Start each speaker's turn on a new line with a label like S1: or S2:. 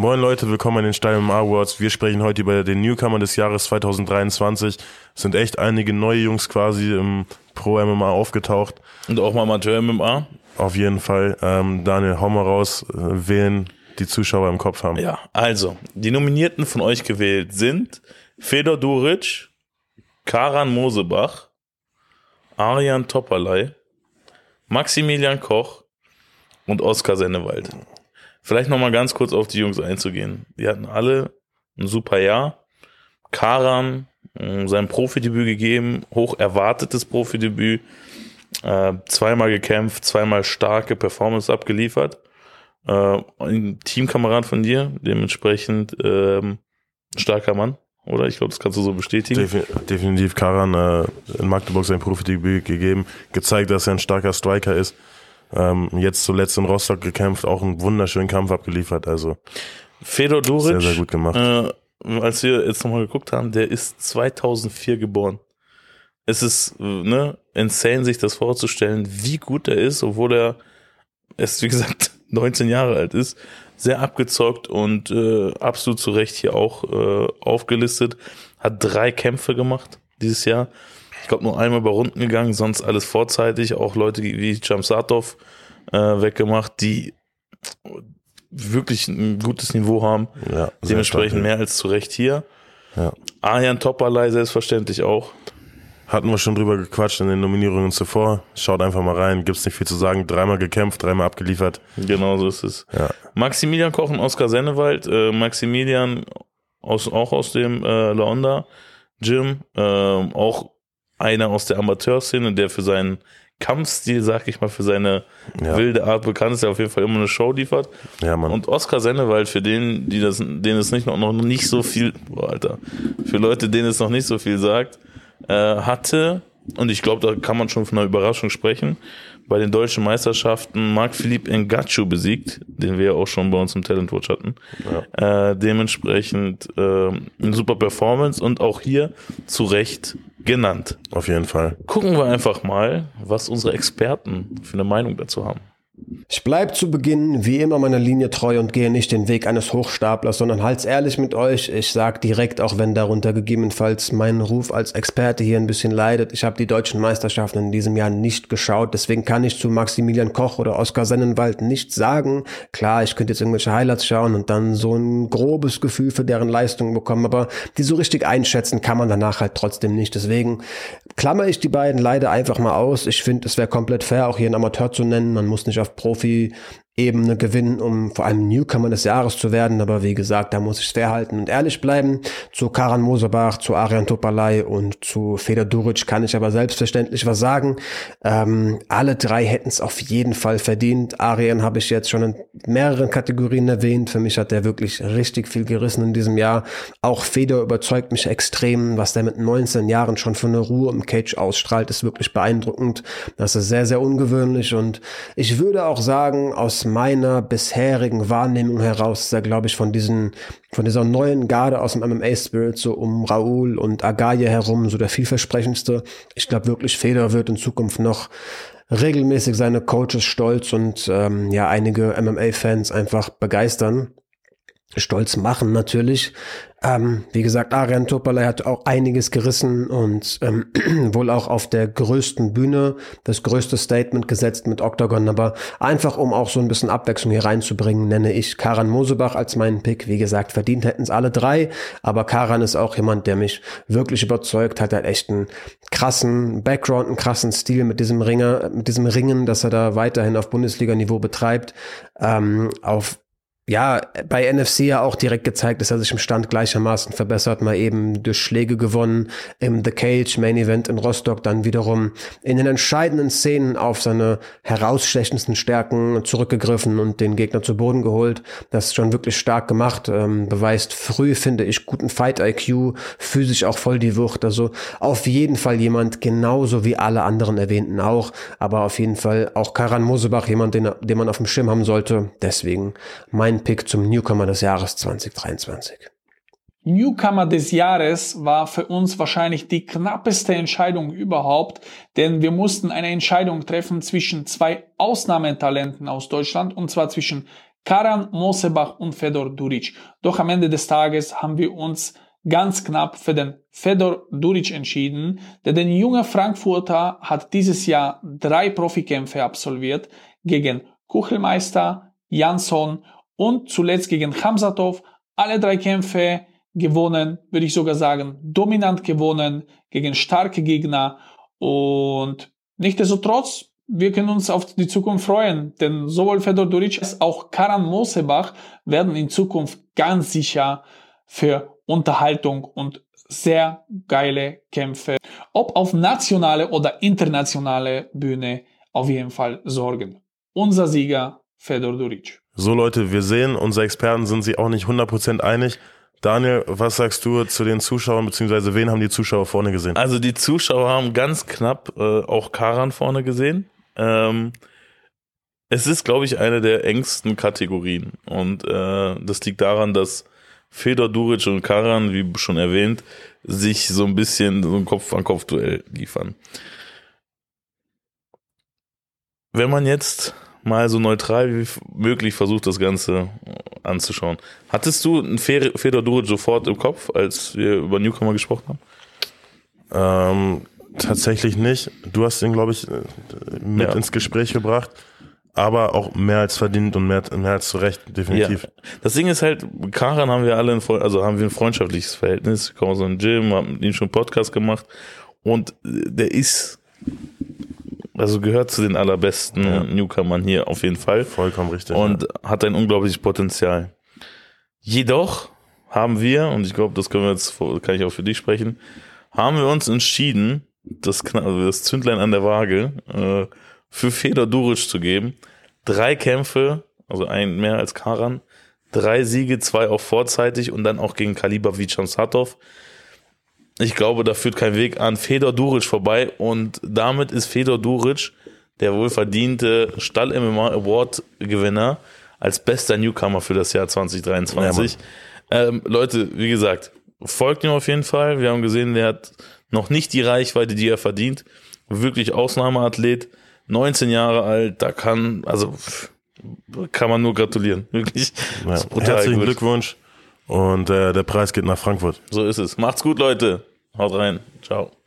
S1: Moin Leute, willkommen an den Stein Awards. Wir sprechen heute über den Newcomer des Jahres 2023. Es sind echt einige neue Jungs quasi im Pro MMA aufgetaucht.
S2: Und auch mal Amateur MMA.
S1: Auf jeden Fall. Ähm, Daniel, hau mal raus, äh, wen die Zuschauer im Kopf haben.
S2: Ja, also, die Nominierten von euch gewählt sind Fedor Duric, Karan Mosebach, Arian Topperlei, Maximilian Koch und Oskar Sennewald. Vielleicht nochmal ganz kurz auf die Jungs einzugehen. Die hatten alle ein super Jahr. Karan äh, sein Profidebüt gegeben, hoch erwartetes Profidebüt, äh, zweimal gekämpft, zweimal starke Performance abgeliefert. Äh, ein Teamkamerad von dir, dementsprechend ähm, starker Mann, oder? Ich glaube, das kannst du so bestätigen.
S1: Defi definitiv Karan äh, in Magdeburg sein Profidebüt gegeben, gezeigt, dass er ein starker Striker ist. Ähm, jetzt zuletzt in Rostock gekämpft, auch einen wunderschönen Kampf abgeliefert. Also
S2: Fedor Duric,
S1: sehr, sehr gut gemacht.
S2: Äh, als wir jetzt nochmal geguckt haben, der ist 2004 geboren. Es ist ne, insane, sich das vorzustellen, wie gut er ist, obwohl er erst, wie gesagt, 19 Jahre alt ist. Sehr abgezockt und äh, absolut zu Recht hier auch äh, aufgelistet. Hat drei Kämpfe gemacht dieses Jahr. Ich glaube, nur einmal über Runden gegangen, sonst alles vorzeitig. Auch Leute wie Jamsatov äh, weggemacht, die wirklich ein gutes Niveau haben.
S1: Ja,
S2: Dementsprechend mehr als zu Recht hier.
S1: Ja.
S2: Arjan Topperlei selbstverständlich auch.
S1: Hatten wir schon drüber gequatscht in den Nominierungen zuvor. Schaut einfach mal rein, gibt's nicht viel zu sagen. Dreimal gekämpft, dreimal abgeliefert.
S2: Genau so ist es.
S1: Ja.
S2: Maximilian Koch und Oskar Sennewald. Äh, Maximilian aus, auch aus dem äh, Laonda Gym. Äh, auch einer aus der Amateurszene, der für seinen Kampfstil, sag ich mal, für seine
S1: Ja.
S2: wilde Art bekannt ist, der auf jeden Fall immer eine Show liefert.
S1: Ja, Mann.
S2: Und Oskar Sennewald, für den, die das, denen es nicht noch, noch nicht so viel, boah, Alter, für Leute, denen es noch nicht so viel sagt, äh, hatte, und ich glaube, da kann man schon von einer Überraschung sprechen, bei den deutschen Meisterschaften Marc-Philippe Ngachu besiegt, den wir ja auch schon bei uns im Talent Watch hatten. Äh, dementsprechend äh, eine super Performance und auch hier zu Recht genannt.
S1: Auf jeden Fall.
S2: Gucken wir einfach mal, was unsere Experten für eine Meinung dazu haben.
S3: Ich bleib zu Beginn wie immer meiner Linie treu und gehe nicht den Weg eines Hochstaplers, sondern halt's ehrlich mit euch. Ich sag direkt, auch wenn darunter gegebenenfalls mein Ruf als Experte hier ein bisschen leidet. Ich habe die deutschen Meisterschaften in diesem Jahr nicht geschaut, deswegen kann ich zu Maximilian Koch oder Oskar Sennenwald nichts sagen. Klar, ich könnte jetzt irgendwelche Highlights schauen und dann so ein grobes Gefühl für deren Leistung bekommen, aber die so richtig einschätzen kann man danach halt trotzdem nicht. Deswegen klammer ich die beiden leider einfach mal aus. Ich finde, es wäre komplett fair, auch hier einen Amateur zu nennen. Man muss nicht auf healthy Profi-Ebene gewinnen, um vor allem Newcomer des Jahres zu werden. Aber wie gesagt, da muss ich fair halten und ehrlich bleiben. Zu Karan Mosebach, zu Arian Topalay und zu Feder Duric kann ich aber selbstverständlich was sagen. Ähm, alle drei hätten es auf jeden Fall verdient. Arian habe ich jetzt schon in mehreren Kategorien erwähnt. Für mich hat der wirklich richtig viel gerissen in diesem Jahr. Auch Feder überzeugt mich extrem. Was der mit 19 Jahren schon für eine Ruhe im Cage ausstrahlt, ist wirklich beeindruckend. Das ist sehr, sehr ungewöhnlich und ich würde auch sagen, aus meiner bisherigen Wahrnehmung heraus ist er, glaube ich, von diesen, von dieser neuen Garde aus dem MMA-Spirit, so um Raoul und Agaye herum, so der vielversprechendste. Ich glaube wirklich, Feder wird in Zukunft noch regelmäßig seine Coaches stolz und ähm, ja, einige MMA-Fans einfach begeistern stolz machen natürlich. Ähm, wie gesagt, Arian Topalay hat auch einiges gerissen und ähm, wohl auch auf der größten Bühne das größte Statement gesetzt mit Octagon. Aber einfach, um auch so ein bisschen Abwechslung hier reinzubringen, nenne ich Karan Mosebach als meinen Pick. Wie gesagt, verdient hätten es alle drei, aber Karan ist auch jemand, der mich wirklich überzeugt hat. Hat echt einen krassen Background, einen krassen Stil mit diesem Ringer, mit diesem Ringen, dass er da weiterhin auf Bundesliga-Niveau betreibt. Ähm, auf ja, bei NFC ja auch direkt gezeigt, dass er sich im Stand gleichermaßen verbessert, mal eben durch Schläge gewonnen, im The Cage Main Event in Rostock dann wiederum in den entscheidenden Szenen auf seine herausstechendsten Stärken zurückgegriffen und den Gegner zu Boden geholt. Das ist schon wirklich stark gemacht, ähm, beweist früh, finde ich, guten Fight-IQ, physisch auch voll die Wucht, also auf jeden Fall jemand, genauso wie alle anderen Erwähnten auch, aber auf jeden Fall auch Karan Mosebach, jemand, den, den man auf dem Schirm haben sollte, deswegen mein Pick zum Newcomer des Jahres 2023.
S4: Newcomer des Jahres war für uns wahrscheinlich die knappeste Entscheidung überhaupt, denn wir mussten eine Entscheidung treffen zwischen zwei Ausnahmetalenten aus Deutschland, und zwar zwischen Karan Mosebach und Fedor Duric. Doch am Ende des Tages haben wir uns ganz knapp für den Fedor Duric entschieden, denn der junge Frankfurter hat dieses Jahr drei Profikämpfe absolviert gegen Kuchelmeister, Jansson und zuletzt gegen Hamzatov. Alle drei Kämpfe gewonnen, würde ich sogar sagen, dominant gewonnen gegen starke Gegner und nichtsdestotrotz wir können uns auf die Zukunft freuen, denn sowohl Fedor Duric als auch Karan Mosebach werden in Zukunft ganz sicher für Unterhaltung und sehr geile Kämpfe, ob auf nationale oder internationale Bühne, auf jeden Fall sorgen. Unser Sieger Fedor Duric.
S1: So Leute, wir sehen, unsere Experten sind sich auch nicht 100% einig. Daniel, was sagst du zu den Zuschauern, beziehungsweise wen haben die Zuschauer vorne gesehen?
S2: Also die Zuschauer haben ganz knapp äh, auch Karan vorne gesehen. Ähm, es ist, glaube ich, eine der engsten Kategorien. Und äh, das liegt daran, dass Fedor Duric und Karan, wie schon erwähnt, sich so ein bisschen so ein Kopf-an-Kopf-Duell liefern. Wenn man jetzt mal so neutral wie möglich versucht, das Ganze anzuschauen. Hattest du einen Fedor Duric sofort im Kopf, als wir über Newcomer gesprochen
S1: haben? Ähm, tatsächlich nicht. Du hast ihn, glaube ich, mit ja. ins Gespräch gebracht. Aber auch mehr als verdient und mehr, mehr als zu Recht, definitiv. Ja.
S2: Das Ding ist halt, Karan haben wir alle ein, also haben wir ein freundschaftliches Verhältnis. Wir kommen aus einem Gym, haben mit ihm schon einen Podcast gemacht. Und der ist, also gehört zu den allerbesten ja. Newcomern hier auf jeden Fall.
S1: Vollkommen richtig.
S2: Und ja. hat ein unglaubliches Potenzial. Jedoch haben wir, und ich glaube, das können wir jetzt, kann ich auch für dich sprechen, haben wir uns entschieden, das, also das Zündlein an der Waage äh, für Fedor Duric zu geben. Drei Kämpfe, also ein mehr als Karan, drei Siege, zwei auch vorzeitig und dann auch gegen Kaliber wie Satov. Ich glaube, da führt kein Weg an Fedor Duric vorbei und damit ist Fedor Duric der wohlverdiente Stall MMA Award Gewinner als bester Newcomer für das Jahr 2023. Ja, ähm, Leute, wie gesagt, folgt ihm auf jeden Fall. Wir haben gesehen, der hat noch nicht die Reichweite, die er verdient. Wirklich Ausnahmeathlet, 19 Jahre alt, da kann, also kann man nur gratulieren. Wirklich.
S1: Ja, herzlichen gut. Glückwunsch. Und äh, der Preis geht nach Frankfurt.
S2: So ist es. Macht's gut, Leute. Haut rein. Ciao.